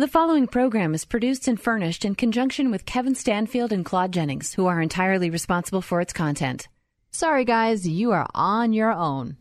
The following program is produced and furnished in conjunction with Kevin Stanfield and Claude Jennings, who are entirely responsible for its content. Sorry, guys, you are on your own.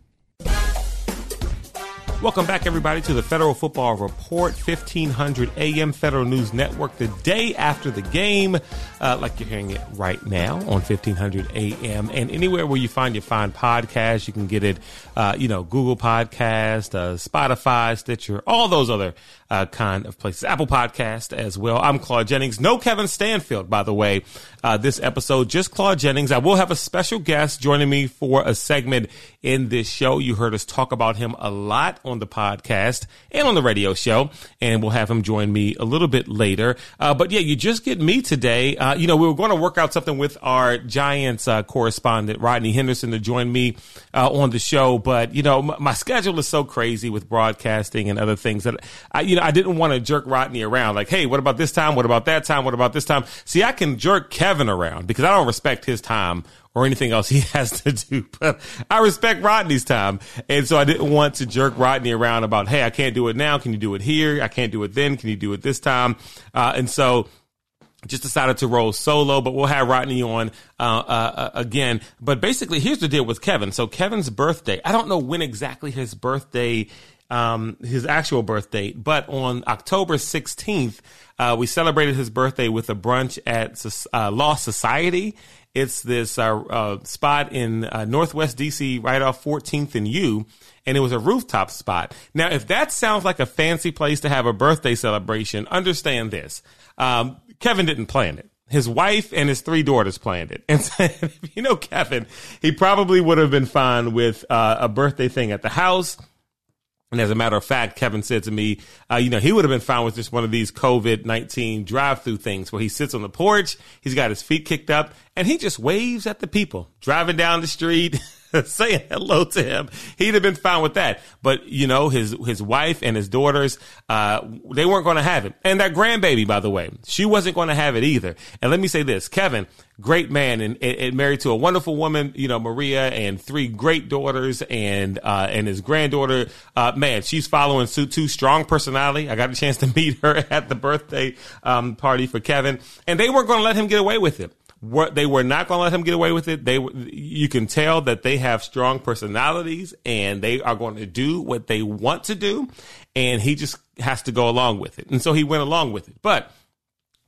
Welcome back, everybody, to the Federal Football Report, 1500 AM Federal News Network, the day after the game, uh, like you're hearing it right now on 1500 AM. And anywhere where you find your fine podcast, you can get it, uh, you know, Google Podcast, uh, Spotify, Stitcher, all those other uh, kind of places. Apple Podcast as well. I'm Claude Jennings. No Kevin Stanfield, by the way. Uh, this episode, just Claude Jennings. I will have a special guest joining me for a segment in this show. You heard us talk about him a lot on the podcast and on the radio show, and we'll have him join me a little bit later. Uh, but yeah, you just get me today. Uh, you know, we were going to work out something with our Giants uh, correspondent, Rodney Henderson, to join me uh, on the show, but you know, my, my, schedule is so crazy with broadcasting and other things that I, you know, I didn't want to jerk Rodney around. Like, hey, what about this time? What about that time? What about this time? See, I can jerk Kevin around because I don't respect his time or anything else he has to do. But I respect Rodney's time. And so I didn't want to jerk Rodney around about, hey, I can't do it now. Can you do it here? I can't do it then. Can you do it this time? Uh, and so just decided to roll solo, but we'll have Rodney on uh, uh, uh, again. But basically, here's the deal with Kevin. So Kevin's birthday, I don't know when exactly his birthday, um, his actual birth date, but on October 16th, uh, we celebrated his birthday with a brunch at uh, Lost Society. It's this uh, uh, spot in uh, Northwest DC, right off 14th and U, and it was a rooftop spot. Now, if that sounds like a fancy place to have a birthday celebration, understand this: um, Kevin didn't plan it. His wife and his three daughters planned it. And if you know Kevin, he probably would have been fine with uh, a birthday thing at the house and as a matter of fact, Kevin said to me, uh, you know, he would have been fine with just one of these COVID 19 drive through things where he sits on the porch, he's got his feet kicked up, and he just waves at the people driving down the street. saying hello to him. He'd have been fine with that. But, you know, his, his wife and his daughters, uh, they weren't going to have it. And that grandbaby, by the way, she wasn't going to have it either. And let me say this, Kevin, great man and, and, married to a wonderful woman, you know, Maria and three great daughters and, uh, and his granddaughter, uh, man, she's following suit too. Strong personality. I got a chance to meet her at the birthday, um, party for Kevin and they weren't going to let him get away with it were, they were not going to let him get away with it. They, you can tell that they have strong personalities and they are going to do what they want to do. And he just has to go along with it. And so he went along with it. But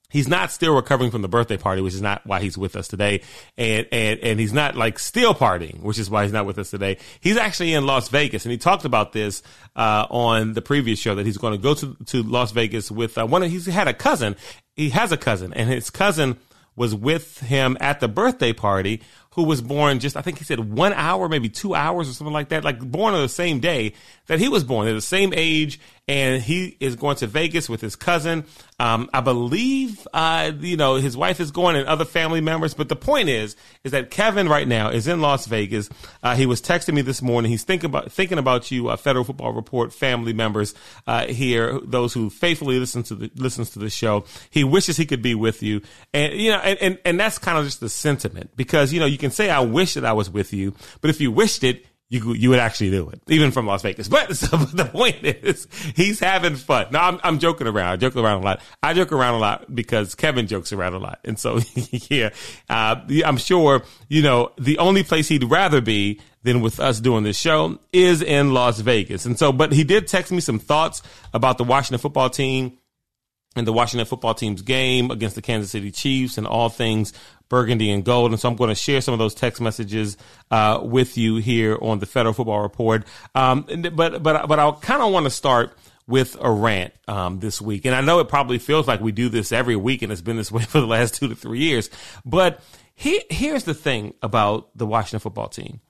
he's not still recovering from the birthday party, which is not why he's with us today. And, and, and he's not like still partying, which is why he's not with us today. He's actually in Las Vegas and he talked about this, uh, on the previous show that he's going to go to, to Las Vegas with, uh, one of, he's had a cousin. He has a cousin and his cousin, was with him at the birthday party who was born just, I think he said one hour, maybe two hours or something like that, like born on the same day that he was born. They're the same age, and he is going to Vegas with his cousin. Um, I believe, uh, you know, his wife is going and other family members. But the point is, is that Kevin right now is in Las Vegas. Uh, he was texting me this morning. He's thinking about thinking about you, uh, Federal Football Report family members uh, here, those who faithfully listen to the listens to the show. He wishes he could be with you, and you know, and and, and that's kind of just the sentiment because you know you can say I wish that I was with you, but if you wished it, you you would actually do it, even from Las Vegas. But so, the point is, he's having fun. No, I'm I'm joking around. I joke around a lot. I joke around a lot because Kevin jokes around a lot, and so yeah, uh, I'm sure you know the only place he'd rather be than with us doing this show is in Las Vegas. And so, but he did text me some thoughts about the Washington football team and the Washington football team's game against the Kansas City Chiefs and all things burgundy and gold. And so I'm going to share some of those text messages uh, with you here on the Federal Football Report. Um, but but but I kind of want to start with a rant um, this week, and I know it probably feels like we do this every week, and it's been this way for the last two to three years. But he, here's the thing about the Washington football team.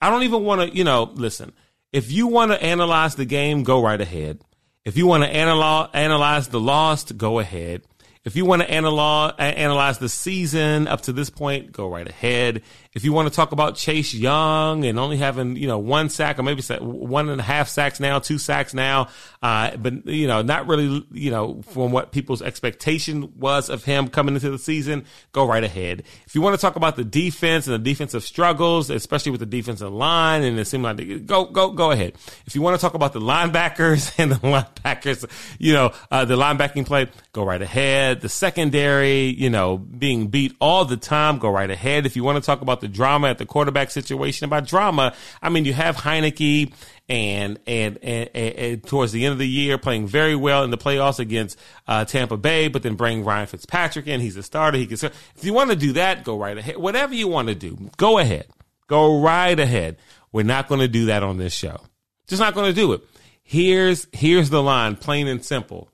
I don't even want to, you know, listen. If you want to analyze the game, go right ahead. If you want to analyze, the lost, go ahead. If you want to analyze the season up to this point, go right ahead. If you want to talk about Chase Young and only having, you know, one sack or maybe one and a half sacks now, two sacks now, uh, but, you know, not really, you know, from what people's expectation was of him coming into the season, go right ahead. If you want to talk about the defense and the defensive struggles, especially with the defensive line, and it seemed like, they, go, go, go ahead. If you want to talk about the linebackers and the linebackers, you know, uh, the linebacking play, go right ahead. The secondary, you know, being beat all the time, go right ahead. If you want to talk about the drama at the quarterback situation. By drama, I mean you have Heinicke and and, and, and, and towards the end of the year playing very well in the playoffs against uh, Tampa Bay, but then bring Ryan Fitzpatrick in. He's a starter. He can. If you want to do that, go right ahead. Whatever you want to do, go ahead. Go right ahead. We're not going to do that on this show. Just not going to do it. Here's here's the line, plain and simple.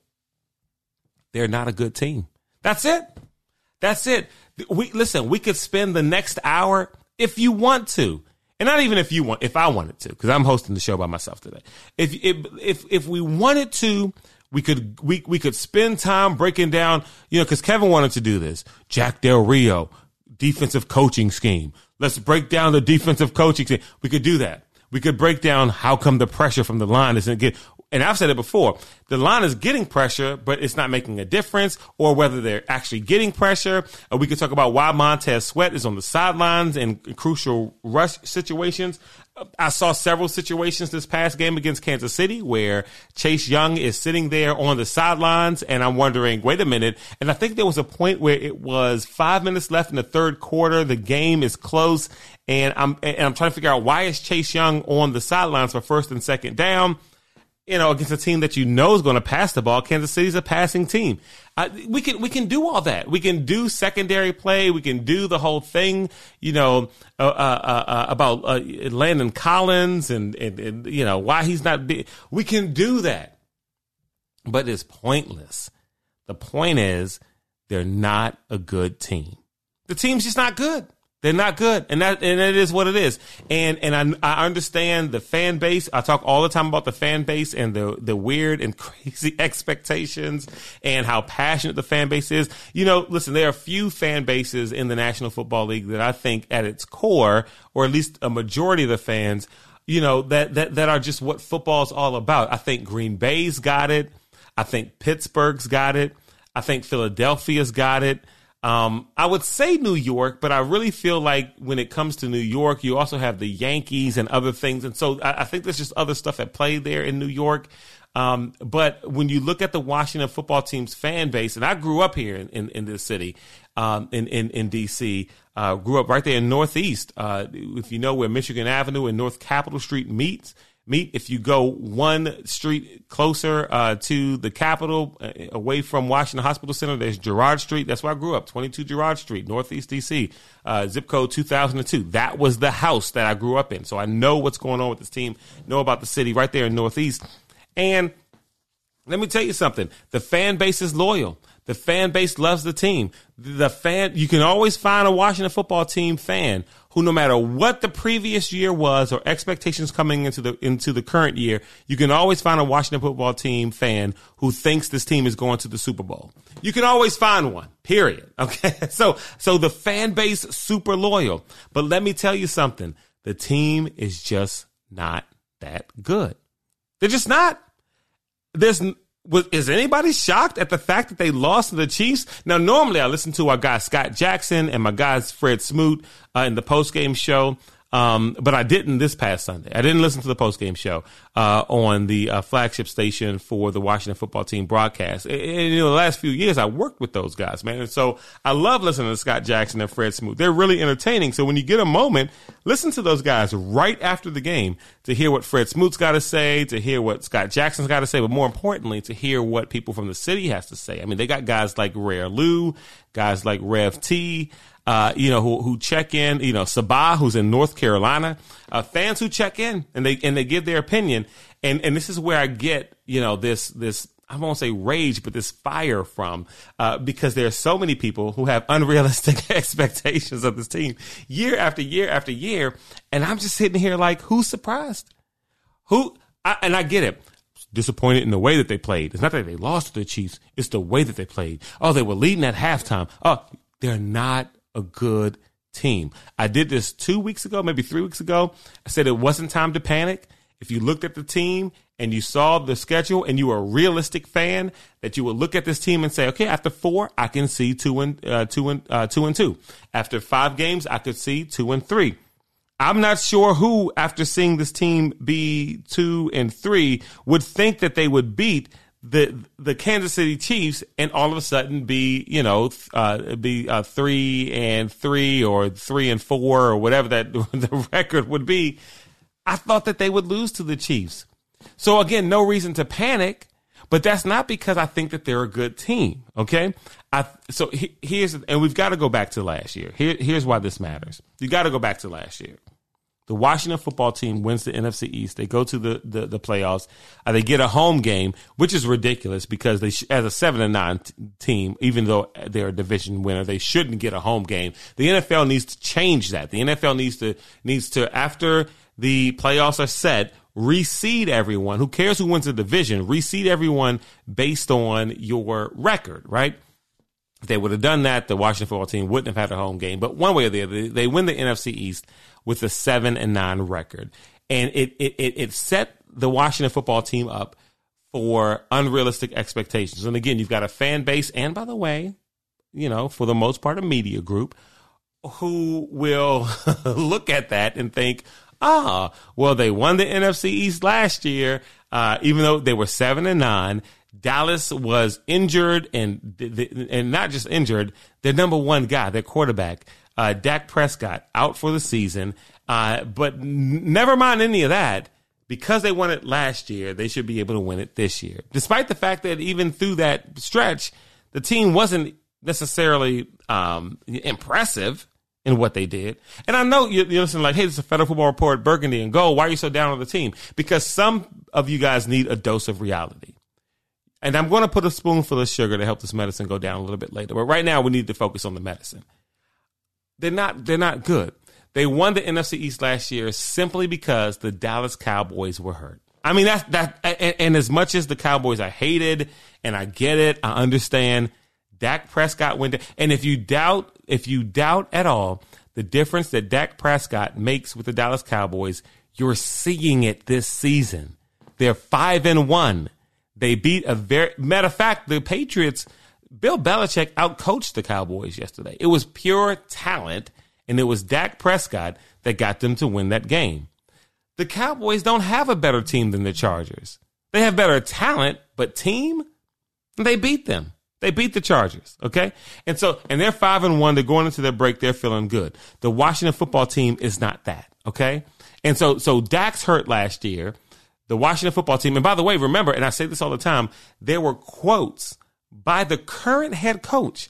They're not a good team. That's it. That's it we listen, we could spend the next hour if you want to. And not even if you want, if I wanted to, because I'm hosting the show by myself today. If, if, if, if we wanted to, we could, we, we could spend time breaking down, you know, cause Kevin wanted to do this. Jack Del Rio, defensive coaching scheme. Let's break down the defensive coaching scheme. We could do that. We could break down how come the pressure from the line isn't get and I've said it before, the line is getting pressure, but it's not making a difference, or whether they're actually getting pressure. Or we could talk about why Montez Sweat is on the sidelines in crucial rush situations. Uh, I saw several situations this past game against Kansas City where Chase Young is sitting there on the sidelines, and I'm wondering, wait a minute. And I think there was a point where it was five minutes left in the third quarter. The game is close, and I'm and I'm trying to figure out why is Chase Young on the sidelines for first and second down you know, against a team that you know is going to pass the ball. Kansas City's a passing team. Uh, we can we can do all that. We can do secondary play. We can do the whole thing. You know uh, uh, uh, uh about uh, Landon Collins and, and, and you know why he's not. Big. We can do that, but it's pointless. The point is they're not a good team. The team's just not good. They're not good, and that and it is what it is. And and I, I understand the fan base. I talk all the time about the fan base and the the weird and crazy expectations and how passionate the fan base is. You know, listen, there are few fan bases in the National Football League that I think, at its core, or at least a majority of the fans, you know, that that that are just what football's all about. I think Green Bay's got it. I think Pittsburgh's got it. I think Philadelphia's got it. Um, I would say New York, but I really feel like when it comes to New York, you also have the Yankees and other things. And so I, I think there's just other stuff at play there in New York. Um, but when you look at the Washington football team's fan base, and I grew up here in, in, in this city, um, in, in, in DC, uh, grew up right there in Northeast. Uh, if you know where Michigan Avenue and North Capitol Street meets, meet. If you go one street closer uh, to the Capitol, uh, away from Washington Hospital Center, there's Girard Street. That's where I grew up, 22 Girard Street, Northeast DC, uh, zip code 2002. That was the house that I grew up in. So I know what's going on with this team, know about the city right there in Northeast. And let me tell you something the fan base is loyal. The fan base loves the team. The fan, you can always find a Washington football team fan who, no matter what the previous year was or expectations coming into the into the current year, you can always find a Washington football team fan who thinks this team is going to the Super Bowl. You can always find one. Period. Okay. So so the fan base super loyal. But let me tell you something. The team is just not that good. They're just not. There's was, is anybody shocked at the fact that they lost to the Chiefs? Now, normally I listen to our guy Scott Jackson and my guys Fred Smoot uh, in the post game show. Um, but I didn't this past Sunday. I didn't listen to the post game show uh, on the uh, flagship station for the Washington football team broadcast. And, and, know, the last few years I worked with those guys, man. And so I love listening to Scott Jackson and Fred Smoot. They're really entertaining. So when you get a moment, listen to those guys right after the game to hear what Fred Smoot's got to say, to hear what Scott Jackson's got to say, but more importantly, to hear what people from the city has to say. I mean, they got guys like Rare Lou, guys like Rev T uh, you know, who, who check in, you know, Sabah, who's in North Carolina, uh, fans who check in and they, and they give their opinion. And, and this is where I get, you know, this, this, I won't say rage, but this fire from, uh, because there are so many people who have unrealistic expectations of this team year after year after year. And I'm just sitting here like, who's surprised? Who, I, and I get it disappointed in the way that they played. It's not that they lost to the Chiefs, it's the way that they played. Oh, they were leading at halftime. Oh, they're not a good team. I did this two weeks ago, maybe three weeks ago. I said it wasn't time to panic. If you looked at the team and you saw the schedule and you were a realistic fan, that you would look at this team and say, okay, after four, I can see two and uh, two and uh, two and two. After five games, I could see two and three. I'm not sure who, after seeing this team be two and three, would think that they would beat the the Kansas City Chiefs and all of a sudden be you know uh, be uh, three and three or three and four or whatever that the record would be. I thought that they would lose to the Chiefs. So again, no reason to panic, but that's not because I think that they're a good team. Okay, I so he, here's and we've got to go back to last year. Here, here's why this matters. You got to go back to last year. The Washington football team wins the NFC East. They go to the the, the playoffs. Uh, they get a home game, which is ridiculous because they, as a seven and nine t- team, even though they're a division winner, they shouldn't get a home game. The NFL needs to change that. The NFL needs to needs to after the playoffs are set, reseed everyone. Who cares who wins the division? Reseed everyone based on your record, right? If they would have done that, the Washington football team wouldn't have had a home game. But one way or the other, they win the NFC East with a seven and nine record, and it it it set the Washington football team up for unrealistic expectations. And again, you've got a fan base, and by the way, you know, for the most part, a media group who will look at that and think, ah, well, they won the NFC East last year, uh, even though they were seven and nine. Dallas was injured and and not just injured, their number one guy, their quarterback, uh, Dak Prescott, out for the season. Uh, but never mind any of that. Because they won it last year, they should be able to win it this year. Despite the fact that even through that stretch, the team wasn't necessarily um, impressive in what they did. And I know you, you listen like, hey, this is a Federal Football Report, Burgundy and Gold. Why are you so down on the team? Because some of you guys need a dose of reality. And I'm going to put a spoonful of sugar to help this medicine go down a little bit later. But right now, we need to focus on the medicine. They're not. They're not good. They won the NFC East last year simply because the Dallas Cowboys were hurt. I mean, that's that. And, and as much as the Cowboys I hated, and I get it, I understand. Dak Prescott went. To, and if you doubt, if you doubt at all the difference that Dak Prescott makes with the Dallas Cowboys, you're seeing it this season. They're five and one. They beat a very matter of fact, the Patriots, Bill Belichick outcoached the Cowboys yesterday. It was pure talent, and it was Dak Prescott that got them to win that game. The Cowboys don't have a better team than the Chargers. They have better talent, but team, they beat them. They beat the Chargers, okay? And so, and they're five and one. They're going into their break. They're feeling good. The Washington football team is not that, okay? And so, so Dak's hurt last year the Washington football team. And by the way, remember, and I say this all the time, there were quotes by the current head coach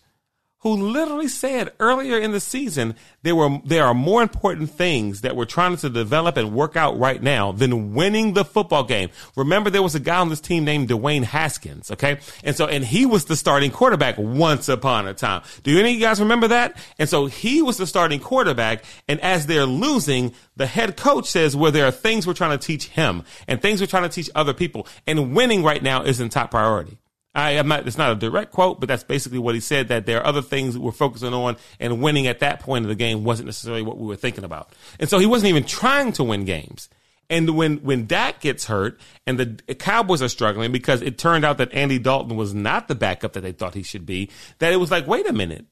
who literally said earlier in the season there were there are more important things that we're trying to develop and work out right now than winning the football game. Remember there was a guy on this team named Dwayne Haskins, okay? And so and he was the starting quarterback once upon a time. Do any of you guys remember that? And so he was the starting quarterback and as they're losing, the head coach says well there are things we're trying to teach him and things we're trying to teach other people and winning right now isn't top priority. I am not, it's not a direct quote, but that's basically what he said that there are other things we're focusing on and winning at that point of the game wasn't necessarily what we were thinking about. And so he wasn't even trying to win games. And when, when Dak gets hurt and the Cowboys are struggling because it turned out that Andy Dalton was not the backup that they thought he should be, that it was like, wait a minute,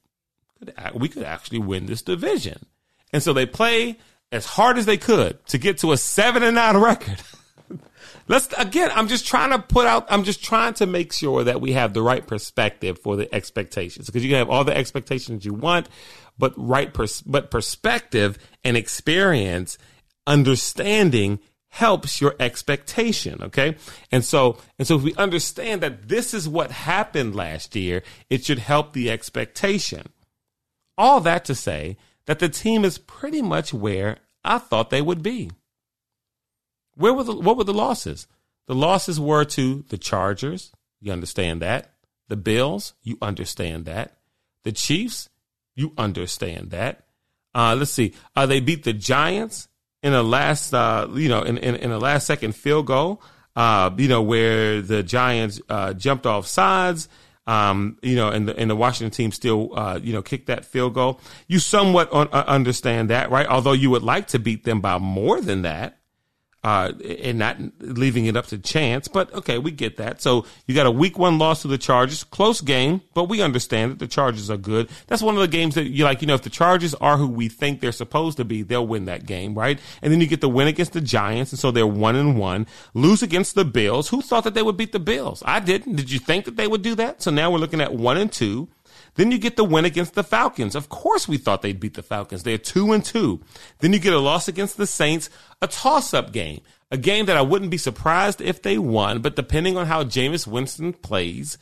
we could actually win this division. And so they play as hard as they could to get to a seven and nine record. let's again i'm just trying to put out i'm just trying to make sure that we have the right perspective for the expectations. Because you can have all the expectations you want but right pers- but perspective and experience understanding helps your expectation okay? And so and so if we understand that this is what happened last year it should help the expectation. All that to say that the team is pretty much where i thought they would be where were the, what were the losses? The losses were to the Chargers. You understand that. The Bills. You understand that. The Chiefs. You understand that. Uh, let's see. Uh, they beat the Giants in a last, uh, you know, in, in, in a last second field goal. Uh, you know, where the Giants uh, jumped off sides. um, you know, and the, and the Washington team still, uh, you know, kicked that field goal. You somewhat un- understand that, right? Although you would like to beat them by more than that uh, and not leaving it up to chance. But okay, we get that. So you got a week one loss to the Chargers, close game, but we understand that the Chargers are good. That's one of the games that you like. You know, if the Chargers are who we think they're supposed to be, they'll win that game, right? And then you get the win against the Giants, and so they're one and one. Lose against the Bills. Who thought that they would beat the Bills? I didn't. Did you think that they would do that? So now we're looking at one and two. Then you get the win against the Falcons. Of course, we thought they'd beat the Falcons. They're two and two. Then you get a loss against the Saints, a toss up game, a game that I wouldn't be surprised if they won, but depending on how Jameis Winston plays,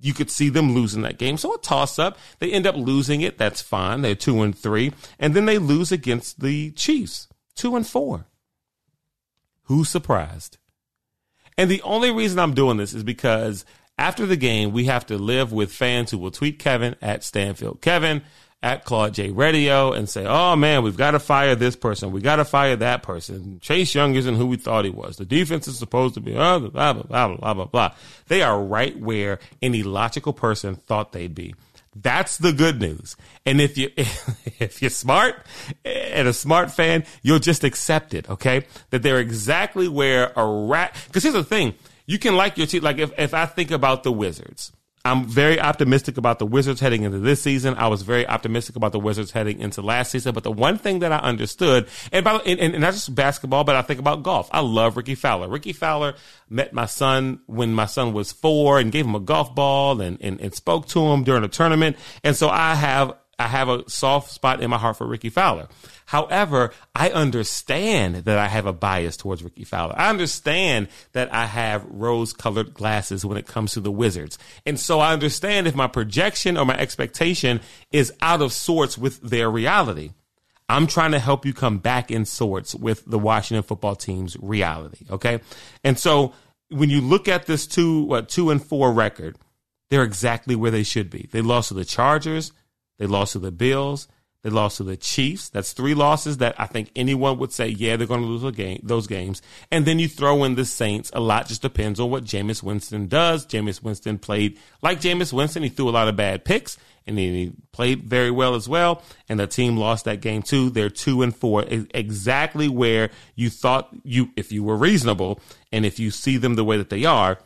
you could see them losing that game. So a toss up. They end up losing it. That's fine. They're two and three. And then they lose against the Chiefs, two and four. Who's surprised? And the only reason I'm doing this is because after the game, we have to live with fans who will tweet Kevin at Stanfield. Kevin at Claude J Radio and say, oh man, we've got to fire this person. We got to fire that person. Chase Young isn't who we thought he was. The defense is supposed to be oh, blah, blah, blah, blah, blah, blah, blah. They are right where any logical person thought they'd be. That's the good news. And if you, if you're smart and a smart fan, you'll just accept it. Okay. That they're exactly where a rat, cause here's the thing you can like your team. Like if, if I think about the Wizards, I'm very optimistic about the Wizards heading into this season. I was very optimistic about the Wizards heading into last season. But the one thing that I understood, and, by, and, and not just basketball, but I think about golf. I love Rickie Fowler. Rickie Fowler met my son when my son was four and gave him a golf ball and, and, and spoke to him during a tournament. And so I have I have a soft spot in my heart for Rickie Fowler. However, I understand that I have a bias towards Rickie Fowler. I understand that I have rose colored glasses when it comes to the Wizards. And so I understand if my projection or my expectation is out of sorts with their reality. I'm trying to help you come back in sorts with the Washington football team's reality. Okay. And so when you look at this two, what, two and four record, they're exactly where they should be. They lost to the Chargers. They lost to the Bills. They lost to the Chiefs. That's three losses that I think anyone would say, yeah, they're going to lose game, those games. And then you throw in the Saints. A lot just depends on what Jameis Winston does. Jameis Winston played like Jameis Winston. He threw a lot of bad picks and he played very well as well. And the team lost that game too. They're two and four, exactly where you thought you, if you were reasonable and if you see them the way that they are,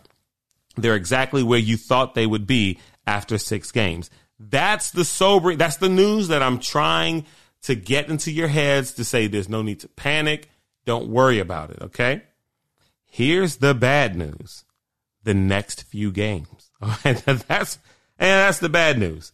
they're exactly where you thought they would be after six games. That's the sobering, that's the news that I'm trying to get into your heads to say there's no need to panic. Don't worry about it. Okay. Here's the bad news. The next few games. that's, and that's the bad news.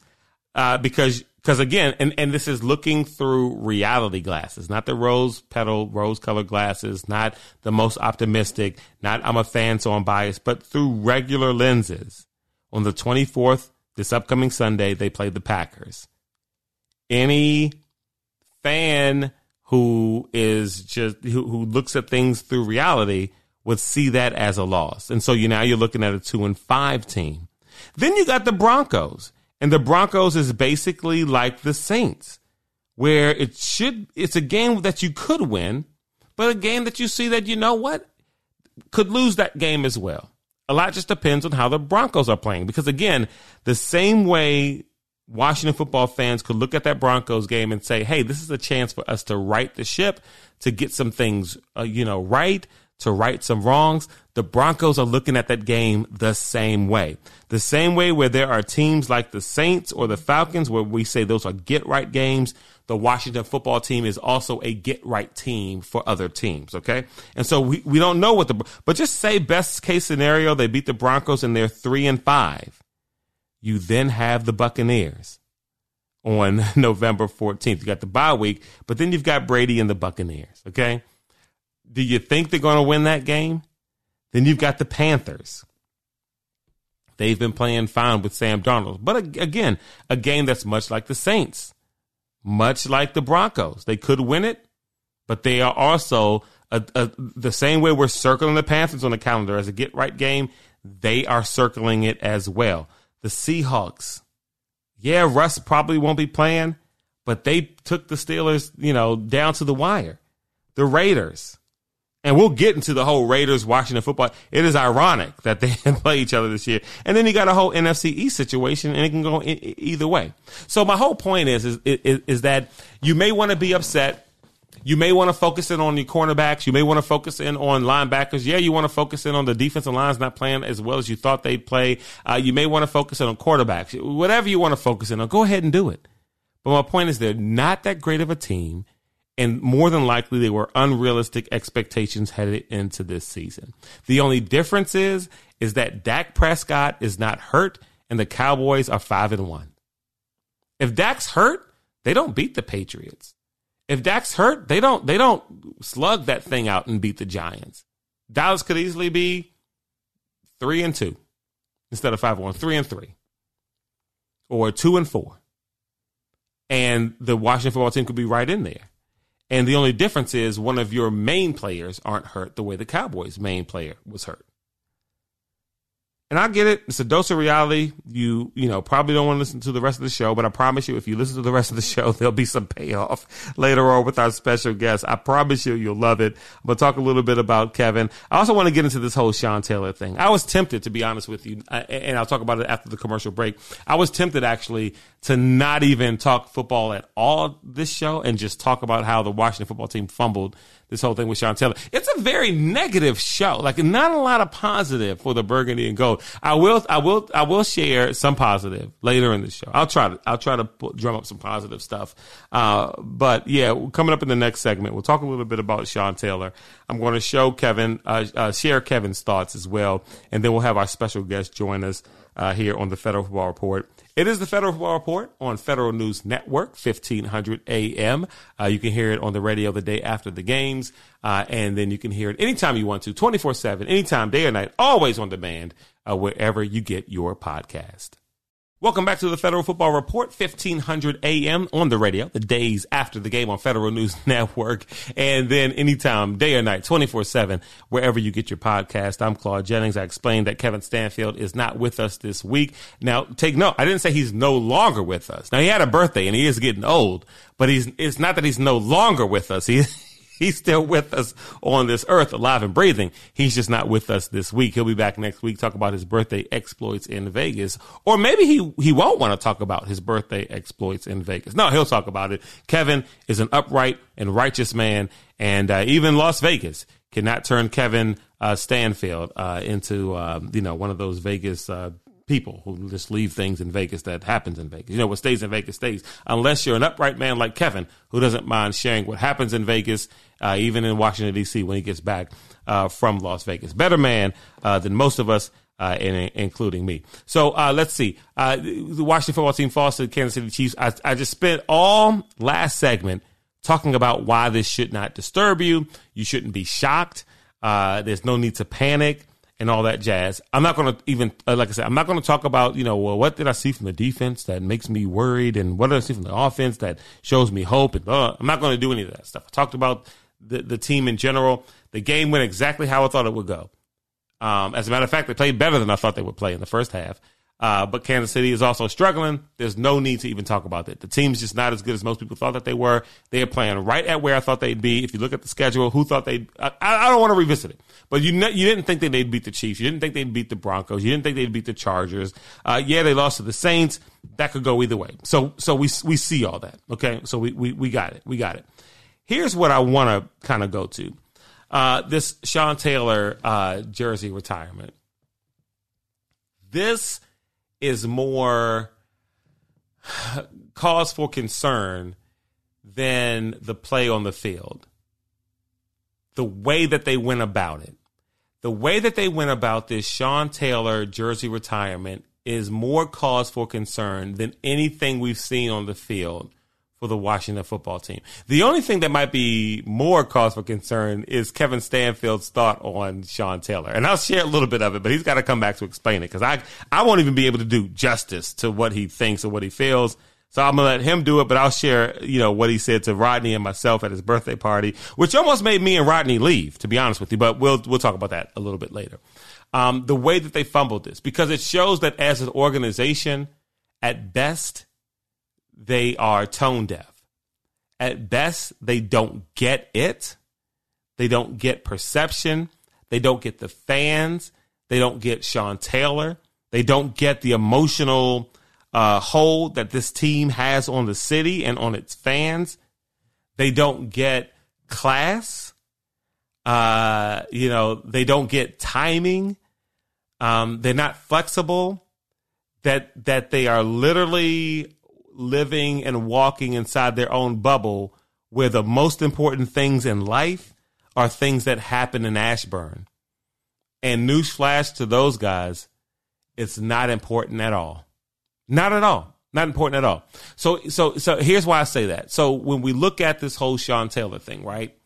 Uh, because, because again, and, and this is looking through reality glasses, not the rose petal, rose colored glasses, not the most optimistic, not I'm a fan, so I'm biased, but through regular lenses. On the 24th this upcoming Sunday, they play the Packers. Any fan who is just who, who looks at things through reality would see that as a loss. And so you now you're looking at a two and five team. Then you got the Broncos. And the Broncos is basically like the Saints, where it should it's a game that you could win, but a game that you see that you know what could lose that game as well a lot just depends on how the Broncos are playing. Because again, the same way Washington football fans could look at that Broncos game and say, "Hey, this is a chance for us to right the ship, to get some things, uh, you know, right, to right some wrongs." The Broncos are looking at that game the same way. The same way where there are teams like the Saints or the Falcons where we say those are get right games the Washington football team is also a get right team for other teams. Okay. And so we, we don't know what the, but just say best case scenario, they beat the Broncos and they're three and five. You then have the Buccaneers on November 14th. You got the bye week, but then you've got Brady and the Buccaneers. Okay. Do you think they're going to win that game? Then you've got the Panthers. They've been playing fine with Sam Darnold. But again, a game that's much like the Saints much like the Broncos. They could win it, but they are also a, a, the same way we're circling the Panthers on the calendar as a get right game. They are circling it as well. The Seahawks, yeah, Russ probably won't be playing, but they took the Steelers, you know, down to the wire. The Raiders, And we'll get into the whole Raiders Washington football. It is ironic that they play each other this year. And then you got a whole NFC East situation and it can go either way. So my whole point is, is, is, is that you may want to be upset. You may want to focus in on your cornerbacks. You may want to focus in on linebackers. Yeah, you want to focus in on the defensive lines not playing as well as you thought they'd play. Uh, you may want to focus in on quarterbacks. Whatever you want to focus in on, go ahead and do it. But my point is they're not that great of a team and more than likely they were unrealistic expectations headed into this season. The only difference is is that Dak Prescott is not hurt and the Cowboys are 5 and 1. If Dak's hurt, they don't beat the Patriots. If Dak's hurt, they don't they don't slug that thing out and beat the Giants. Dallas could easily be 3 and 2 instead of 5 and 1, 3 and 3 or 2 and 4. And the Washington football team could be right in there. And the only difference is one of your main players aren't hurt the way the Cowboys' main player was hurt. And I get it. It's a dose of reality. You, you know, probably don't want to listen to the rest of the show, but I promise you, if you listen to the rest of the show, there'll be some payoff later on with our special guest. I promise you, you'll love it. I'm going to talk a little bit about Kevin. I also want to get into this whole Sean Taylor thing. I was tempted, to be honest with you, uh, and I'll talk about it after the commercial break. I was tempted actually to not even talk football at all this show and just talk about how the Washington football team fumbled this whole thing with Sean Taylor. It's a very negative show. Like not a lot of positive for the burgundy and gold. I will, I will, I will share some positive later in the show. I'll try to, I'll try to drum up some positive stuff. Uh, but yeah, coming up in the next segment, we'll talk a little bit about Sean Taylor. I'm going to show Kevin, uh, uh, share Kevin's thoughts as well, and then we'll have our special guest join us uh, here on the Federal Football Report. It is the Federal Football Report on Federal News Network, 1500 AM. Uh, you can hear it on the radio the day after the games, uh, and then you can hear it anytime you want to, 24 7, anytime, day or night, always on demand, uh, wherever you get your podcast. Welcome back to the Federal Football Report, 1500 AM on the radio, the days after the game on Federal News Network, and then anytime, day or night, 24 7, wherever you get your podcast. I'm Claude Jennings. I explained that Kevin Stanfield is not with us this week. Now, take note, I didn't say he's no longer with us. Now, he had a birthday and he is getting old, but he's, it's not that he's no longer with us. He, he's still with us on this earth, alive and breathing. He's just not with us this week. He'll be back next week, talk about his birthday exploits in Vegas. Or maybe he, he won't want to talk about his birthday exploits in Vegas. No, he'll talk about it. Kevin is an upright and righteous man. And uh, even Las Vegas cannot turn Kevin uh, Stanfield uh, into, uh, you know, one of those Vegas uh, people who just leave things in Vegas that happens in Vegas. You know, what stays in Vegas stays. Unless you're an upright man like Kevin, who doesn't mind sharing what happens in Vegas, uh, even in Washington D.C. when he gets back uh, from Las Vegas. Better man uh, than most of us. Uh, including me. So uh, let's see. Uh, the Washington football team falls to the Kansas City Chiefs. I, I just spent all last segment talking about why this should not disturb you. You shouldn't be shocked. there's no need to panic and all that jazz. I'm not going to even, uh, like I said, I'm not going to talk about, you know, well, what did I see from the defense that makes me worried and what did I see from the offense that shows me hope? And uh, I'm not going to do any of that stuff. I talked about the, the team in general. The game went exactly how I thought it would go. Um, as a matter of fact, they played better than I thought they would play in the first half. Uh, but Kansas City is also struggling. There's no need to even talk about it. The team's just not as good as most people thought that they were. They are playing right at where I thought they'd be. If you look at the schedule, who thought they'd? I, I don't want to revisit it, but you you didn't think that they'd beat the Chiefs. You didn't think they'd beat the Broncos. You didn't think they'd beat the Chargers. Uh, yeah, they lost to the Saints. That could go either way. So so we we see all that. Okay, so we we we got it. We got it. Here's what I want to kind of go to. Uh, this Sean Taylor uh, jersey retirement. This is more cause for concern than the play on the field. The way that they went about it. The way that they went about this Sean Taylor jersey retirement is more cause for concern than anything we've seen on the field for the Washington football team. The only thing that might be more cause for concern is Kevin Stanfield's thought on Sean Taylor. And I'll share a little bit of it, but he's got to come back to explain it because I, I won't even be able to do justice to what he thinks or what he feels. So I'm gonna let him do it, but I'll share, you know, what he said to Rodney and myself at his birthday party, which almost made me and Rodney leave, to be honest with you. But we'll we'll talk about that a little bit later. Um, the way that they fumbled this, because it shows that as an organization, at best, they are tone deaf. At best, they don't get it. They don't get perception. They don't get the fans. They don't get Sean Taylor. They don't get the emotional uh, hold that this team has on the city and on its fans. They don't get class. Uh, you know, they don't get timing. Um, they're not flexible. That that they are literally living and walking inside their own bubble, where the most important things in life are things that happen in Ashburn. And newsflash to those guys, it's not important at all. Not at all. Not important at all. So, so, so here's why I say that. So when we look at this whole Sean Taylor thing, right?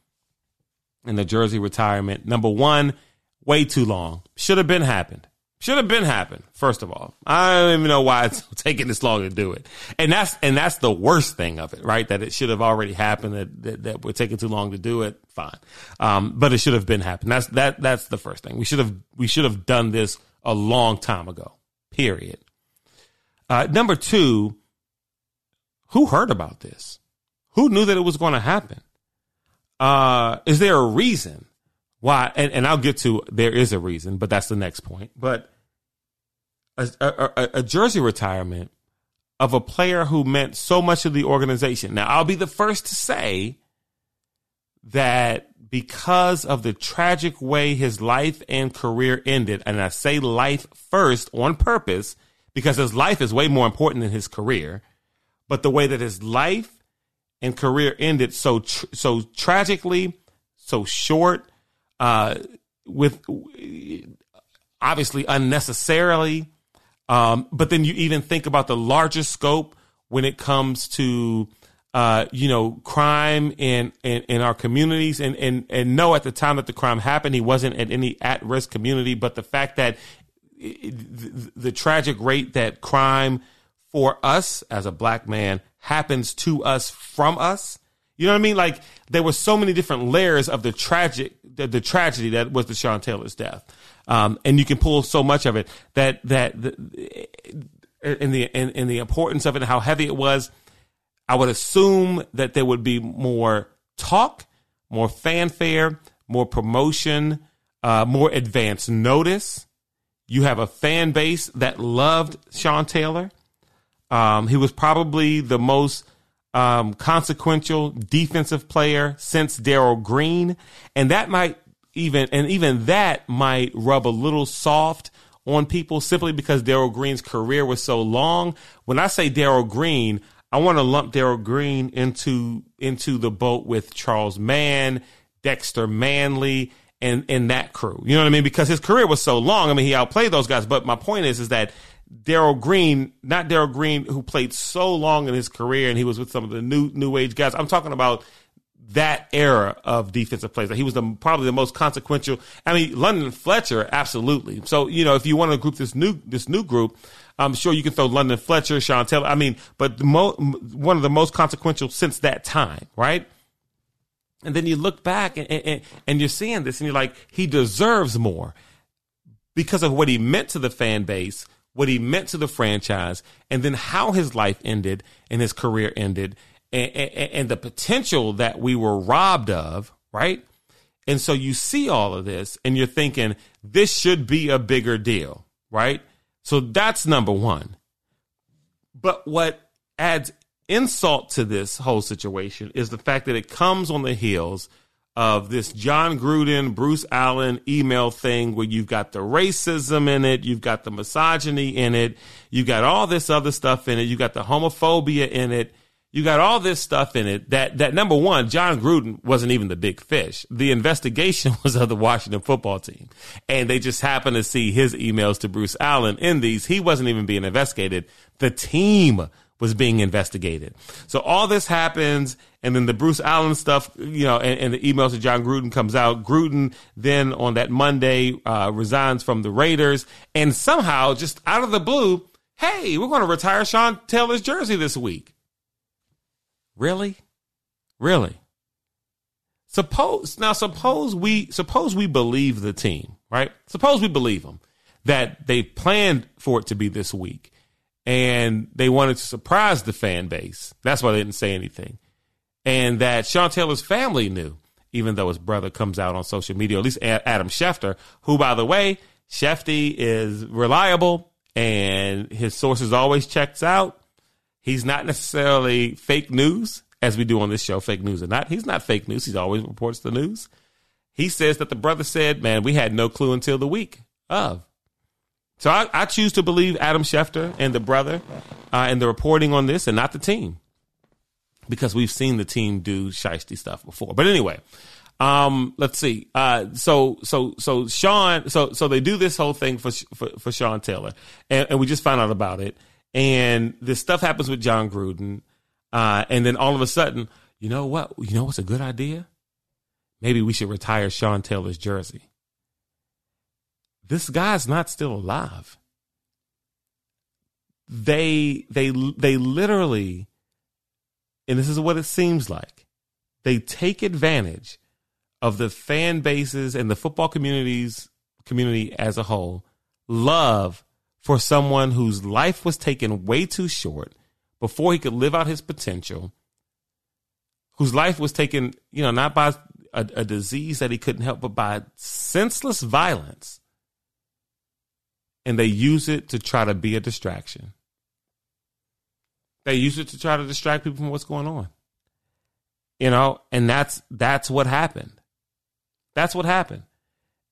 And the jersey retirement, number one, way too long. Should have been happened. Should have been happened. First of all, I don't even know why it's taking this long to do it, and that's and that's the worst thing of it, right? That it should have already happened. That that, that we're taking too long to do it. Fine, um, but it should have been happened. That's that that's the first thing. We should have we should have done this a long time ago. Period. Uh, number two, who heard about this? Who knew that it was going to happen? Uh, is there a reason why? And, and I'll get to there is a reason, but that's the next point. But a, a, a jersey retirement of a player who meant so much to the organization. Now, I'll be the first to say that because of the tragic way his life and career ended, and I say life first on purpose because his life is way more important than his career. But the way that his life and career ended so tr- so tragically, so short, uh, with obviously unnecessarily. Um, but then you even think about the larger scope when it comes to uh, you know, crime in, in, in, our communities and, and, and know at the time that the crime happened, he wasn't at any at risk community. But the fact that the, the tragic rate that crime for us as a black man happens to us from us. You know what I mean? Like there were so many different layers of the tragic, the, the tragedy that was the Sean Taylor's death, um, and you can pull so much of it that that the, in the in, in the importance of it and how heavy it was. I would assume that there would be more talk, more fanfare, more promotion, uh, more advance notice. You have a fan base that loved Sean Taylor. Um, he was probably the most um, consequential defensive player since Darrell Green, and that might even and even that might rub a little soft on people simply because Darrell Green's career was so long. When I say Darrell Green, I want to lump Darrell Green into into the boat with Charles Mann, Dexter Manley, and in that crew. You know what I mean? Because his career was so long. I mean, he outplayed those guys. But my point is, is that Darrell Green, not Darrell Green, who played so long in his career, and he was with some of the new new age guys. I'm talking about that era of defensive players. He was the, probably the most consequential. I mean, London Fletcher, absolutely. So you know, if you want to group this new this new group, I'm sure you can throw London Fletcher, Sean Taylor. I mean, but mo- one of the most consequential since that time, right? And then you look back and, and, and you're seeing this and you're like, he deserves more because of what he meant to the fan base, what he meant to the franchise, and then how his life ended and his career ended and, and, and the potential that we were robbed of, right? And so you see all of this and you're thinking, this should be a bigger deal, right? So that's number one. But what adds insult to this whole situation is the fact that it comes on the heels of this Jon Gruden, Bruce Allen email thing where you've got the racism in it, you've got the misogyny in it, you've got all this other stuff in it, you've got the homophobia in it, you got all this stuff in it that, that number one, Jon Gruden wasn't even the big fish. The investigation was of the Washington football team. And they just happened to see his emails to Bruce Allen in these. He wasn't even being investigated. The team was being investigated. So all this happens, and then the Bruce Allen stuff, you know, and, and the emails to Jon Gruden comes out. Gruden then on that Monday uh, resigns from the Raiders, and somehow, just out of the blue, hey, we're going to retire Sean Taylor's jersey this week. Really, really. Suppose now, suppose we suppose we believe the team, right? Suppose we believe them that they planned for it to be this week and they wanted to surprise the fan base. That's why they didn't say anything. And that Sean Taylor's family knew. even though his brother comes out on social media, at least Adam Schefter, who, by the way, Schefty is reliable and his sources always checks out. He's not necessarily fake news, as we do on this show, fake news or not. He's not fake news. He's always reports the news. He says that the brother said, man, we had no clue until the week of. So I, I choose to believe Adam Schefter and the brother uh, and the reporting on this and not the team because we've seen the team do shisty stuff before. But anyway, um, let's see. Uh, so, so, so Sean, so, so they do this whole thing for, for, for Sean Taylor and, and we just found out about it. And this stuff happens with Jon Gruden. Uh, and then all of a sudden, you know what? You know what's a good idea? Maybe we should retire Sean Taylor's jersey. This guy's not still alive. They they they literally and this is what it seems like. They take advantage of the fan bases and the football communities community as a whole love for someone whose life was taken way too short before he could live out his potential, whose life was taken, you know, not by a, a disease that he couldn't help, but by senseless violence. And they use it to try to be a distraction. They use it to try to distract people from what's going on. You know, and that's that's what happened. That's what happened.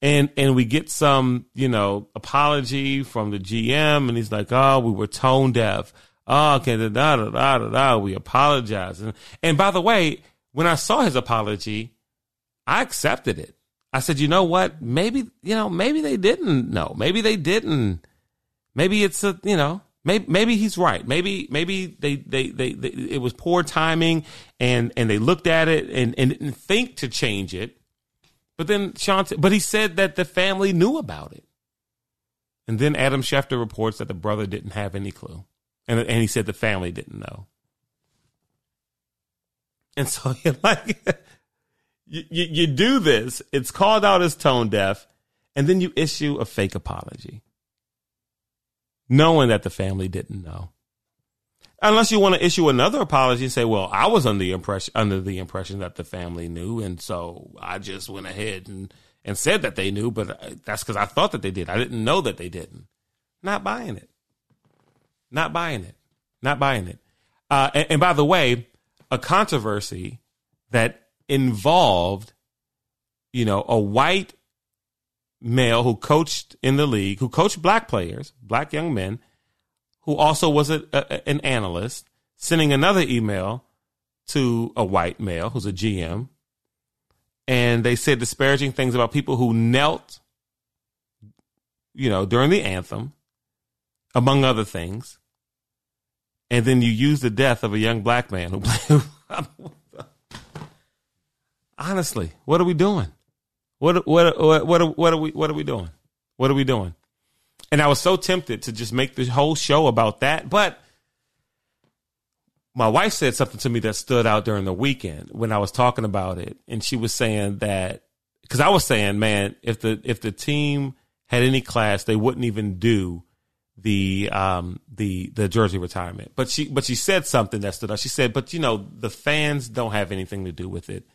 And and we get some, you know, apology from the GM and he's like, "Oh, we were tone deaf." Oh, okay, da da da da da. da. We apologize. And, and by the way, when I saw his apology, I accepted it. I said, you know what? Maybe, you know, maybe they didn't know. Maybe they didn't. Maybe it's a, you know, maybe, maybe he's right. Maybe, maybe they, they, they, they, it was poor timing and, and they looked at it and, and didn't think to change it. But then Sean, but he said that the family knew about it. And then Adam Schefter reports that the brother didn't have any clue. And, and he said the family didn't know. And so like, you, you, you do this, it's called out as tone deaf, and then you issue a fake apology, knowing that the family didn't know. Unless you want to issue another apology and say, "Well, I was under the impression under the impression that the family knew, and so I just went ahead and and said that they knew, but uh, that's because I thought that they did. I didn't know that they didn't." Not buying it. Not buying it. Not buying it. Uh, and, and by the way, a controversy that involved, you know, a white male who coached in the league, who coached black players, black young men, who also was a, a, an analyst, sending another email to a white male who's a GM. And they said disparaging things about people who knelt, you know, during the anthem, among other things. And then you use the death of a young black man who. Honestly, what are we doing? What what what what what are we what are we doing? What are we doing? And I was so tempted to just make the whole show about that, but my wife said something to me that stood out during the weekend when I was talking about it, and she was saying that because I was saying, man, if the if the team had any class, they wouldn't even do the um the the jersey retirement. But she but she said something that stood out. She said, but you know, the fans don't have anything to do with it.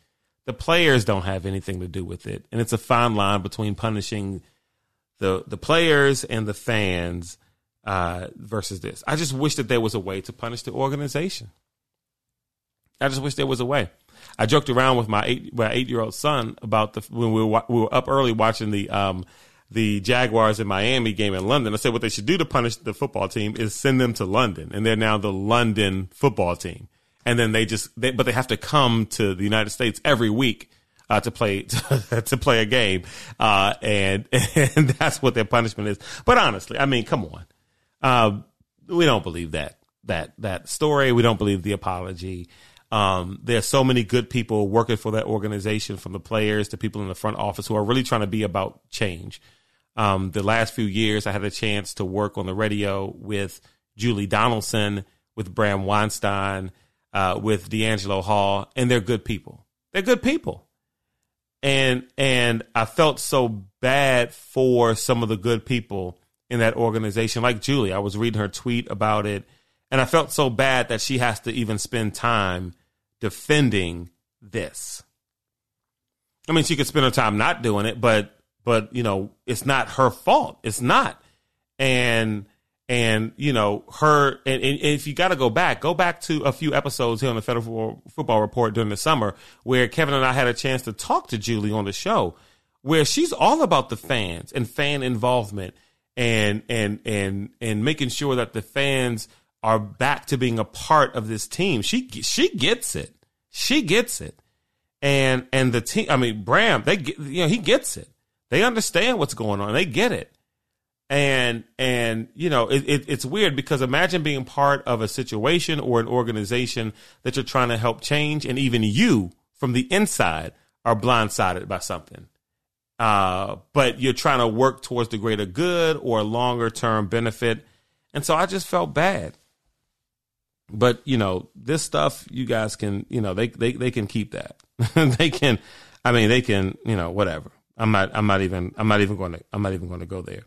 The players don't have anything to do with it. And it's a fine line between punishing the the players and the fans uh, versus this. I just wish that there was a way to punish the organization. I just wish there was a way. I joked around with my eight my eight year old son about the when we were we were up early watching the um the Jaguars in Miami game in London. I said what they should do to punish the football team is send them to London, and they're now the London football team. And then they just, they, but they have to come to the United States every week uh, to play to, to, play a game, uh, and and that's what their punishment is. But honestly, I mean, come on, uh, we don't believe that that that story. We don't believe the apology. Um, there's so many good people working for that organization, from the players to people in the front office who are really trying to be about change. Um, the last few years, I had a chance to work on the radio with Julie Donaldson, with Bram Weinstein, uh, with DeAngelo Hall, and they're good people. They're good people, and and I felt so bad for some of the good people in that organization, like Julie. I was reading her tweet about it, and I felt so bad that she has to even spend time defending this. I mean, she could spend her time not doing it, but but you know, it's not her fault. It's not. And and you know her and, and if you got to go back go back to a few episodes here on the federal football report during the summer where kevin and i had a chance to talk to julie on the show where she's all about the fans and fan involvement and and and and making sure that the fans are back to being a part of this team. She she gets it. She gets it. And and the team i mean bram they you know he gets it. They understand what's going on. They get it and and you know it, it, it's weird because imagine being part of a situation or an organization that you're trying to help change and even you from the inside are blindsided by something. Uh, but you're trying to work towards the greater good or longer term benefit. And so i just felt bad. But you know this stuff you guys can you know they they, they can keep that. They can i mean they can you know whatever. I'm not i'm not even i'm not even going to i'm not even going to go there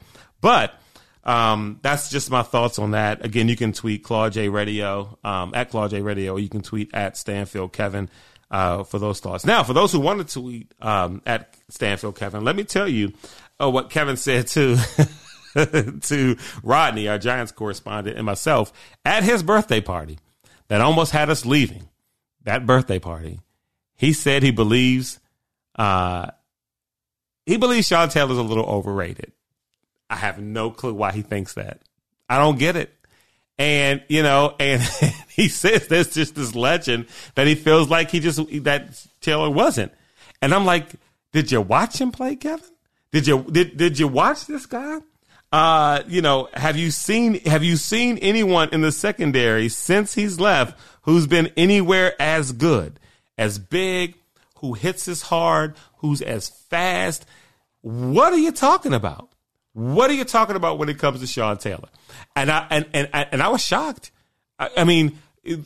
but um, that's just my thoughts on that. Again, you can tweet Claude J Radio um, at Claude J Radio. you can tweet at Stanfield Kevin uh, for those thoughts. Now, for those who want to tweet um, at Stanfield Kevin, let me tell you uh, what Kevin said to to Rodney, our Giants correspondent, and myself at his birthday party that almost had us leaving. That birthday party, he said he believes uh, he believes Sean Taylor's a little overrated. I have no clue why he thinks that. I don't get it. And, you know, and he says there's just this legend that he feels like he just, that Taylor wasn't. And I'm like, did you watch him play, Kevin? Did you, did, did you watch this guy? Uh, you know, have you seen, have you seen anyone in the secondary since he's left who's been anywhere as good, as big, who hits as hard, who's as fast? What are you talking about? What are you talking about when it comes to Sean Taylor? And I and and and I was shocked. I, I mean,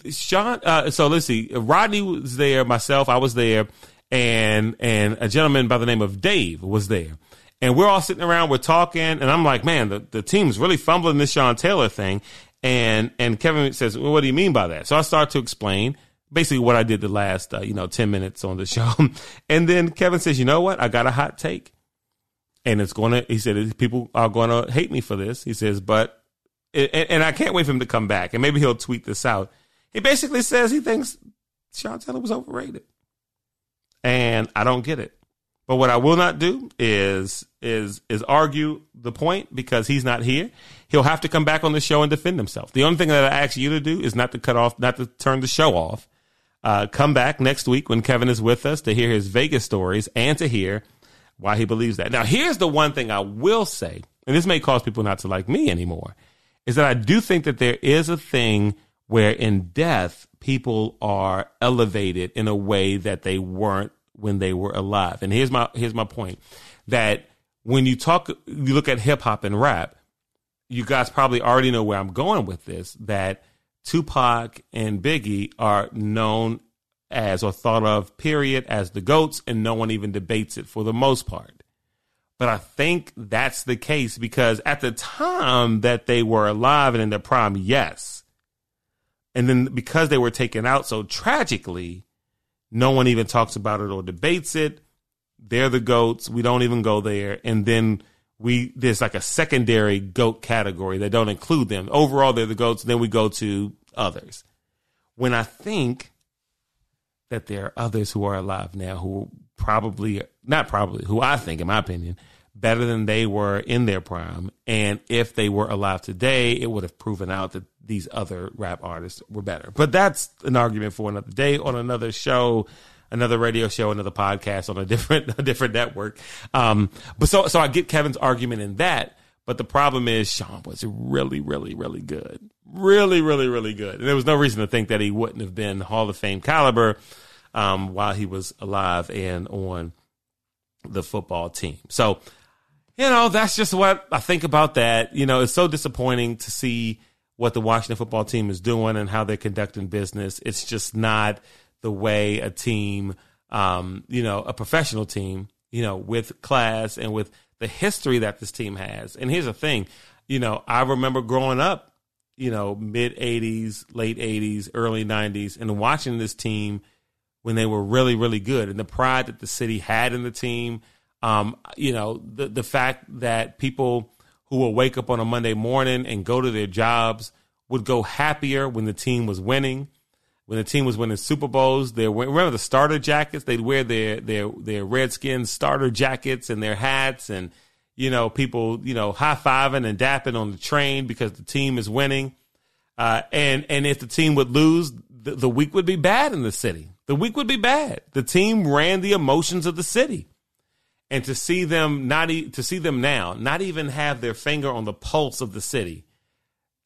Sean. Uh, so let's see. Rodney was there. Myself, I was there, and and a gentleman by the name of Dave was there. And we're all sitting around, we're talking, and I'm like, man, the, the team's really fumbling this Sean Taylor thing. And and Kevin says, well, what do you mean by that? So I start to explain basically what I did the last, uh, you know, 10 minutes on the show. and then Kevin says, you know what? I got a hot take and it's going to. He said people are going to hate me for this. He says, but and, and, I can't wait for him to come back, and maybe he'll tweet this out. He basically says he thinks Sean Taylor was overrated, and I don't get it. But what I will not do is is is argue the point because he's not here. He'll have to come back on the show and defend himself. The only thing that I ask you to do is not to cut off, not to turn the show off. Uh, come back next week when Kevin is with us to hear his Vegas stories and to hear why he believes that. Now, here's the one thing I will say, and this may cause people not to like me anymore, is that I do think that there is a thing where in death, people are elevated in a way that they weren't when they were alive. And here's my here's my point that when you talk you look at hip hop and rap, you guys probably already know where I'm going with this that Tupac and Biggie are known as or thought of, period, as the GOATs, and no one even debates it for the most part. But I think that's the case because at the time that they were alive and in their prime, yes. And then because they were taken out so tragically, no one even talks about it or debates it. They're the goats. We don't even go there. And then we there's like a secondary goat category that don't include them. Overall, they're the goats. Then we go to others. When I think that there are others who are alive now who probably not probably who I think in my opinion better than they were in their prime. And if they were alive today it would have proven out that these other rap artists were better. But that's an argument for another day on another show another radio show another podcast on a different a different network. Um but so so I get Kevin's argument in that but the problem is Sean was really really really good really, really, really good. And there was no reason to think that he wouldn't have been Hall of Fame caliber um, while he was alive and on the football team. So, you know, that's just what I think about that. You know, it's so disappointing to see what the Washington football team is doing and how they're conducting business. It's just not the way a team, um, you know, a professional team, you know, with class and with the history that this team has. And here's the thing, you know, I remember growing up you know, mid 80s, late 80s, early 90s, and watching this team when they were really, really good, and the pride that the city had in the team. Um, you know, the the fact that people who will wake up on a Monday morning and go to their jobs would go happier when the team was winning. When the team was winning Super Bowls, they remember the starter jackets. They'd wear their their their Redskins starter jackets and their hats, and you know people you know high fiving and dapping on the train because the team is winning. Uh, and and if the team would lose, the, the week would be bad in the city. The week would be bad. The team ran the emotions of the city and to see them not e- to see them now not even have their finger on the pulse of the city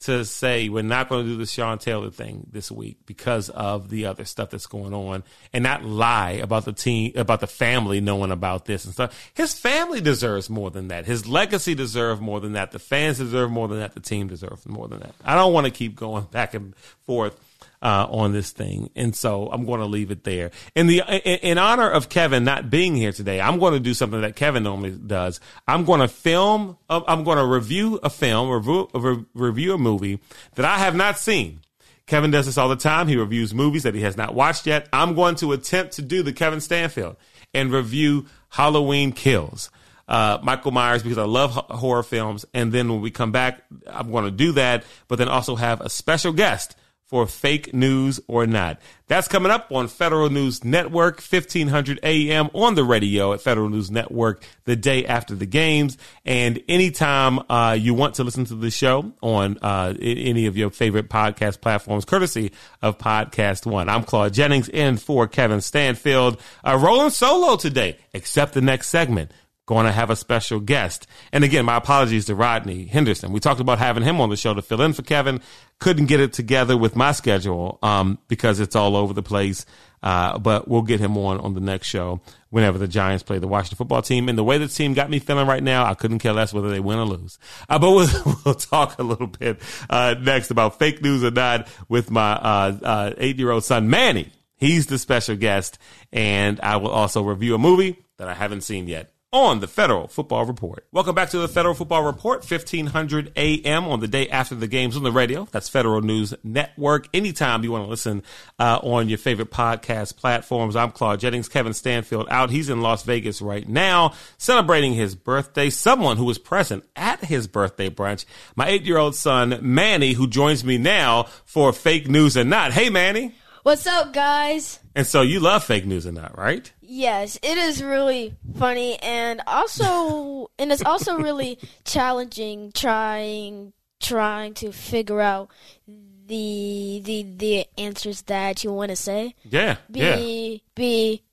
to say we're not going to do the Sean Taylor thing this week because of the other stuff that's going on and not lie about the team about the family knowing about this and stuff. His family deserves more than that. His legacy deserves more than that. The fans deserve more than that. The team deserves more than that. I don't want to keep going back and forth uh, on this thing, and so I'm going to leave it there. In the in, in, honor of Kevin not being here today, I'm going to do something that Kevin normally does. I'm going to film. Uh, I'm going to review a film, review, review a movie that I have not seen. Kevin does this all the time. He reviews movies that he has not watched yet. I'm going to attempt to do the Kevin Stanfield and review Halloween Kills. Uh, Michael Myers because I love horror films. And then when we come back, I'm going to do that, but then also have a special guest for fake news or not. That's coming up on Federal News Network, 1500 AM on the radio at Federal News Network the day after the games. And anytime uh, you want to listen to the show on uh, any of your favorite podcast platforms, courtesy of Podcast One. I'm Claude Jennings in for Kevin Stanfield. Uh, rolling solo today, except the next segment going to have a special guest. And again, my apologies to Rodney Henderson. We talked about having him on the show to fill in for Kevin. Couldn't get it together with my schedule um, because it's all over the place. Uh, but we'll get him on on the next show whenever the Giants play the Washington football team. And the way the team got me feeling right now, I couldn't care less whether they win or lose. Uh, but we'll, we'll, talk a little bit uh, next about fake news or not with my uh, uh, eight year old son, Manny. He's the special guest. And I will also review a movie that I haven't seen yet on the Federal Football Report. Welcome back to the Federal Football Report, 1500 AM on the day after the games on the radio. That's Federal News Network. Anytime you want to listen uh, on your favorite podcast platforms. I'm Claude Jennings. Kevin Stanfield out. He's in Las Vegas right now celebrating his birthday. Someone who was present at his birthday brunch, my eight year old son, Manny, who joins me now for Fake News and Not. Hey, Manny. What's up, guys? And so you love fake news or not, right? Yes, it is really funny and also and it's also really challenging trying trying to figure out the the the answers that you want to say. Yeah. Be yeah. be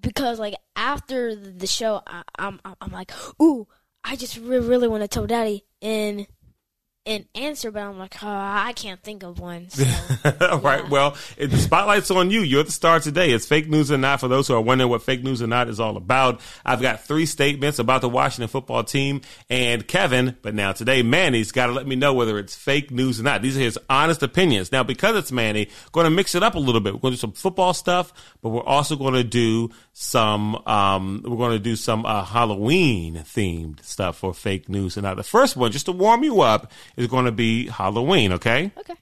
because like after the show I, am I'm, I'm like, "Ooh, I just really, really want to tell daddy." And an answer, but I'm like, oh, I can't think of one. So, right. Yeah. Well, the spotlight's on you. You're the star today. It's fake news or not. For those who are wondering what fake news or not is all about, I've got three statements about the Washington football team and Kevin, but now today Manny's got to let me know whether it's fake news or not. These are his honest opinions. Now, because it's Manny, going to mix it up a little bit. We're going to do some football stuff, but we're also going to do some. Um, we're going to do some uh, Halloween themed stuff for fake news and not. The first one, just to warm you up is going to be Halloween, okay? Okay.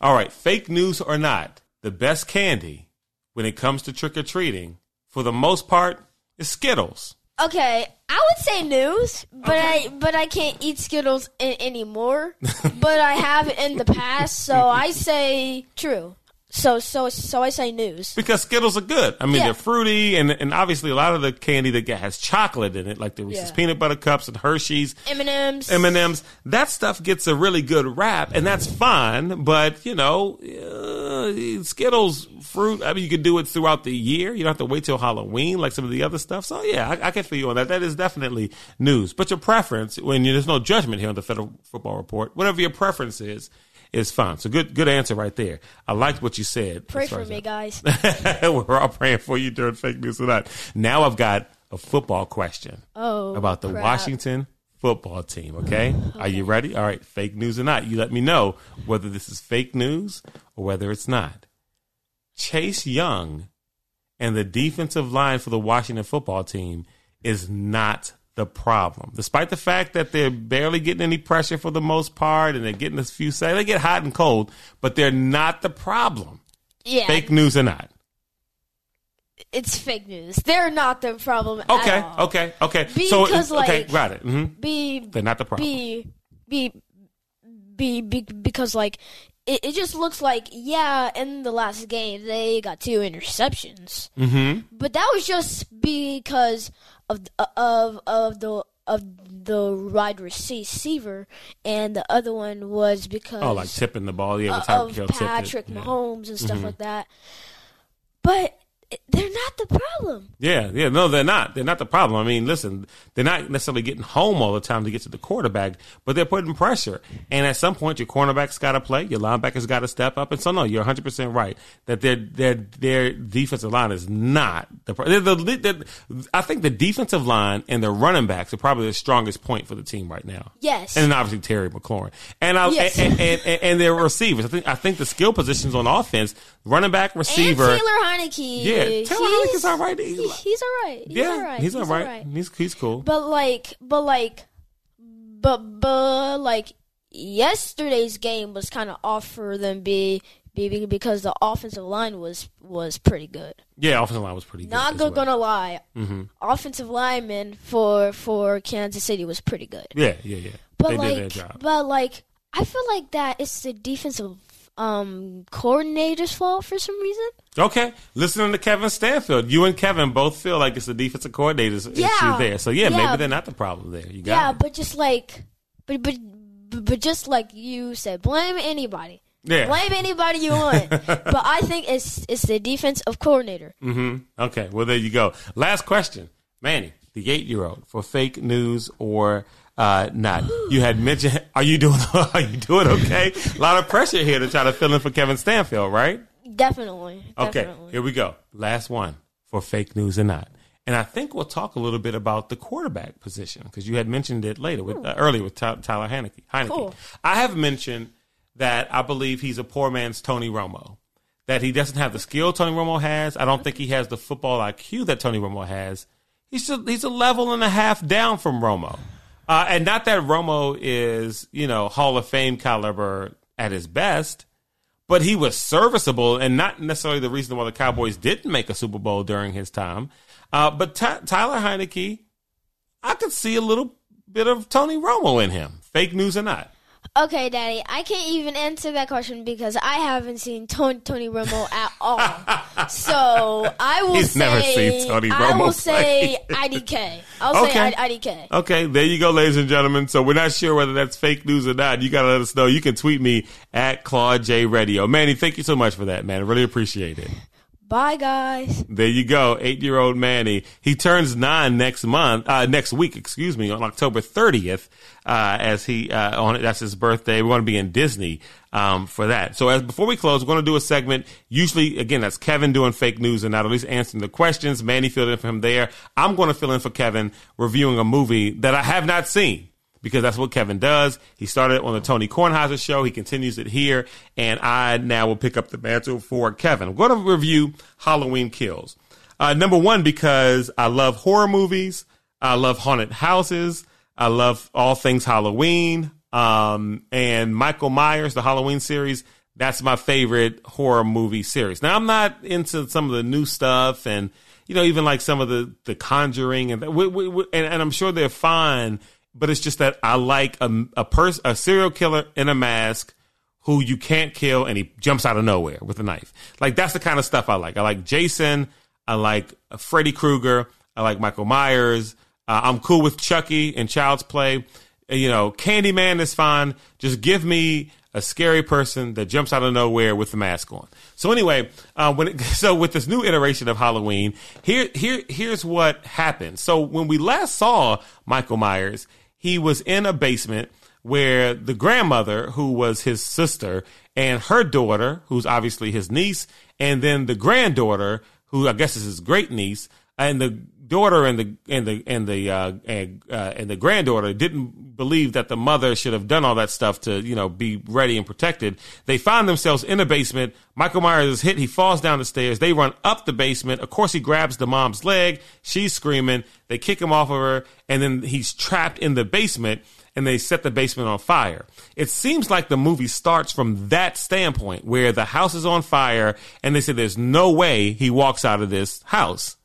All right, fake news or not, the best candy when it comes to trick or treating, for the most part, is Skittles. Okay, I would say news, but okay. I but I can't eat Skittles in, anymore. but I have in the past, so I say true. So so so I say news because Skittles are good. I mean, yeah. they're fruity, and and obviously a lot of the candy that has chocolate in it, like the Reese's yeah. peanut butter cups and Hershey's, M and M's, M and M's. That stuff gets a really good rap, and that's fine. But you know, uh, Skittles fruit. I mean, you can do it throughout the year. You don't have to wait till Halloween like some of the other stuff. So yeah, I, I can feel you on that. That is definitely news. But your preference, when you, there's no judgment here on the Federal Football Report, whatever your preference is is fine. So good, good answer right there. I liked what you said. Pray for me, guys. We're all praying for you during fake news or not. Now I've got a football question. Oh, about the crap. Washington football team. Okay? okay? Are you ready? All right. Fake news or not? You let me know whether this is fake news or whether it's not. Chase Young and the defensive line for the Washington football team is not the problem. Despite the fact that they're barely getting any pressure for the most part and they're getting a few sacks, they get hot and cold, but they're not the problem. Yeah. Fake news or not. it's fake news. They're not the problem. at Okay, all. okay, okay. so Because, okay, like, got it. hmm Be They're not the problem. be be be, be because like it, it just looks like yeah in the last game they got two interceptions hmm but that was just because of of of the of the wide receiver and the other one was because Oh, like tipping the ball. Yeah, of Hill tipped it. Patrick. Mm-hmm. Mahomes and stuff like that but they're not the problem Yeah, yeah, no, they're not. They're not the problem. I mean, listen, they're not necessarily getting home all the time to get to the quarterback, but they're putting pressure. And at some point, your cornerback's got to play, your linebackers got to step up. And so, no, you're 100 percent right that their their their defensive line is not the. pro- They're the, I think the defensive line and the running backs are probably the strongest point for the team right now. Yes. and then obviously Terry McLaurin, and I Yes. and, and, and, and their receivers. I think I think the skill positions on offense, running back, receiver. and Taylor Heinicke Yeah, Taylor he's- Heinicke's all right. he- he's all right he's yeah, all right he's all right. all right. He's he's cool. But like, but like, but but like, yesterday's game was kind of off for them be, be because the offensive line was was pretty good. yeah, offensive line was pretty good. Not well. gonna lie, mm-hmm. offensive lineman for for Kansas City was pretty good. Yeah, yeah, yeah. But they like, did their job. but like, I feel like that it's the defensive um coordinator's fault for some reason. Okay, listening to Kevin Stanfield, you and Kevin both feel like it's the defensive coordinator's issue Yeah. there. So yeah, Yeah. maybe they're not the problem there. You got Yeah, it. but just like, but but but just like you said, blame anybody. Yeah. Blame anybody you want. but I think it's it's the defense of coordinator. Mm-hmm. Okay, well there you go. Last question, Manny, the eight-year-old for fake news or uh, not. You had mentioned. Are you doing? Are you doing okay? A lot of pressure here to try to fill in for Kevin Stanfield, right? Definitely. Okay, Definitely. here we go. Last one for fake news or not. And I think we'll talk a little bit about the quarterback position because you had mentioned it later with uh, earlier with Ty- Tyler Heinicke. Heinicke. Cool. I have mentioned that I believe he's a poor man's Tony Romo. That he doesn't have the skill Tony Romo has. I don't think he has the football IQ that Tony Romo has. He's a, he's a level and a half down from Romo. Uh, and not that Romo is, you know, Hall of Fame caliber at his best, but he was serviceable and not necessarily the reason why the Cowboys didn't make a Super Bowl during his time. Uh, but Ty- Tyler Heinicke, I could see a little bit of Tony Romo in him, fake news or not. Okay, Daddy, I can't even answer that question because I haven't seen Tony, Tony Romo at all. so I will He's say never seen Tony I will Romo say IDK. I'll Okay. say I- IDK. Okay, there you go, ladies and gentlemen. So we're not sure whether that's fake news or not. You got to let us know. You can tweet me at Claude J Radio. Manny, thank you so much for that, man. I really appreciate it. Bye, guys. There you go, eight-year-old Manny. He turns nine next month, uh, next week, excuse me, on October 30th. Uh, as he uh, on that's his birthday. We're going to be in Disney um, for that. So as before we close, we're going to do a segment. Usually, again, that's Kevin doing fake news and not at least answering the questions. Manny filled in for him there. I'm going to fill in for Kevin reviewing a movie that I have not seen because that's what Kevin does. He started on the Tony Kornheiser show. He continues it here. And I now will pick up the mantle for Kevin. I'm going to review Halloween Kills. Uh, number one, because I love horror movies. I love haunted houses. I love all things Halloween. Um, and Michael Myers, the Halloween series, that's my favorite horror movie series. Now, I'm not into some of the new stuff and, you know, even like some of the, the Conjuring and, and, and I'm sure they're fine, but it's just that I like a, a a serial killer in a mask who you can't kill and he jumps out of nowhere with a knife. Like that's the kind of stuff I like. I like Jason. I like Freddy Krueger. I like Michael Myers. Uh, I'm cool with Chucky and Child's Play. You know, Candyman is fine. Just give me a scary person that jumps out of nowhere with the mask on. So anyway, uh, when it, so with this new iteration of Halloween, here here here's what happened. So when we last saw Michael Myers, he was in a basement where the grandmother, who was his sister, and her daughter, who's obviously his niece, and then the granddaughter, who I guess is his great niece, and the daughter and the and the and the uh, and, uh, and the granddaughter didn't believe that the mother should have done all that stuff to you know be ready and protected. They find themselves in a basement. Michael Myers is hit. He falls down the stairs. They run up the basement. Of course, he grabs the mom's leg. She's screaming. They kick him off of her, and then he's trapped in the basement. and they set the basement on fire. It seems like the movie starts from that standpoint where the house is on fire and they say there's no way he walks out of this house.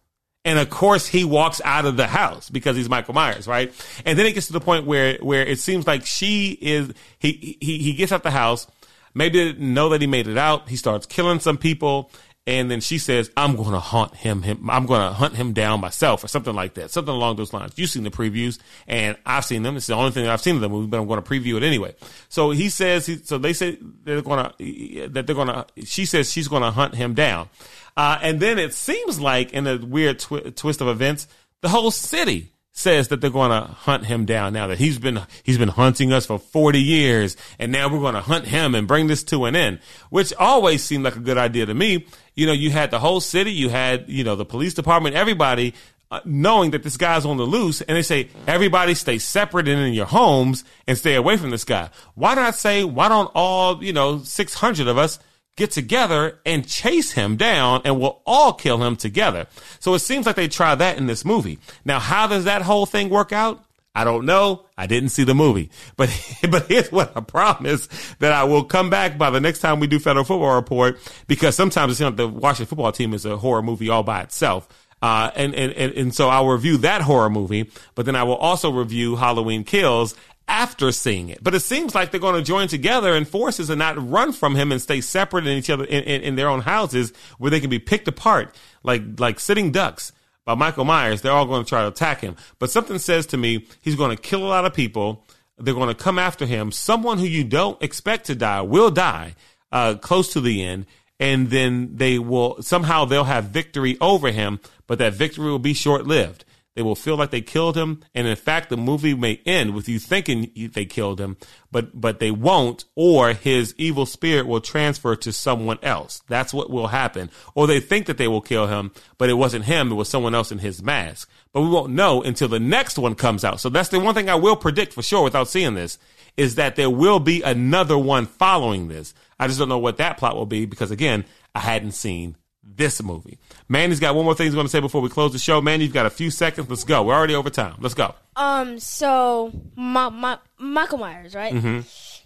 And of course he walks out of the house because he's Michael Myers, right? And then it gets to the point where, where it seems like she is, he, he, he gets out the house. Maybe didn't know that he made it out. He starts killing some people. And then she says, I'm going to hunt him, him, I'm going to hunt him down myself or something like that. Something along those lines. You've seen the previews and I've seen them. It's the only thing that I've seen of the movie, but I'm going to preview it anyway. So he says, he, so they say they're going to, that they're going to, she says she's going to hunt him down. Uh, and then it seems like in a weird twi- twist of events, the whole city says that they're going to hunt him down now that he's been he's been hunting us for 40 years and now we're going to hunt him and bring this to an end which always seemed like a good idea to me. You know you had the whole city you had you know the police department everybody uh, knowing that this guy's on the loose and they say everybody stay separate and in your homes and stay away from this guy. Why not say why don't all you know 600 of us get together and chase him down and we'll all kill him together. So it seems like they try that in this movie. Now, how does that whole thing work out? I don't know. I didn't see the movie, but, but here's what I promise that I will come back by the next time we do Federal Football Report because sometimes you know, the Washington football team is a horror movie all by itself. Uh, and, and, and so I'll review that horror movie, but then I will also review Halloween Kills after seeing it. But it seems like they're going to join together in forces and not run from him and stay separate in each other in, in, in, their own houses where they can be picked apart like like sitting ducks by Michael Myers. They're all going to try to attack him. But something says to me he's going to kill a lot of people. They're going to come after him. Someone who you don't expect to die will die uh, close to the end. And then they will somehow they'll have victory over him, but that victory will be short lived. They will feel like they killed him, and in fact, the movie may end with you thinking they killed him, but but they won't, or his evil spirit will transfer to someone else. That's what will happen. Or they think that they will kill him, but it wasn't him; it was someone else in his mask. But we won't know until the next one comes out. So that's the one thing I will predict for sure, without seeing this, is that there will be another one following this. I just don't know what that plot will be because again, I hadn't seen this movie. Manny's got one more thing he's going to say before we close the show. Manny, you've got a few seconds. Let's go. We're already over time. Let's go. Um. So, my, my, Michael Myers, right? Mm-hmm.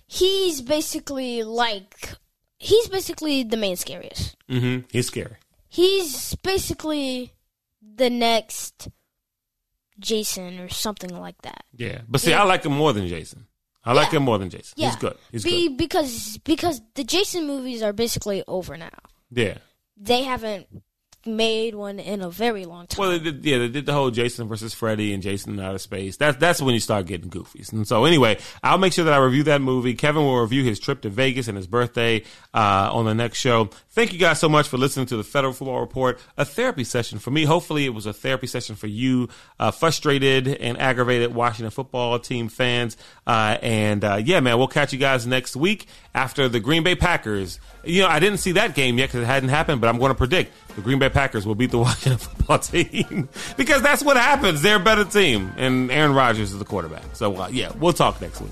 He's basically like he's basically the main scariest. Mm-hmm. He's scary. He's basically the next Jason or something like that. Yeah, but see, Yeah. I like him more than Jason. I like Yeah. him more than Jason. Yeah, He's good. He's Be, good. because because the Jason movies are basically over now. Yeah. They haven't made one in a very long time. Well, they did, yeah, they did the whole Jason versus Freddy and Jason out of space. That's that's when you start getting goofies. And so, anyway, I'll make sure that I review that movie. Kevin will review his trip to Vegas and his birthday uh, on the next show. Thank you guys so much for listening to the Federal Football Report, a therapy session for me. Hopefully, it was a therapy session for you, uh, frustrated and aggravated Washington football team fans. Uh, and uh, yeah, man, we'll catch you guys next week after the Green Bay Packers. You know, I didn't see that game yet because it hadn't happened, but I'm going to predict the Green Bay Packers will beat the Washington football team because that's what happens. They're a better team, and Aaron Rodgers is the quarterback. So uh, yeah, we'll talk next week.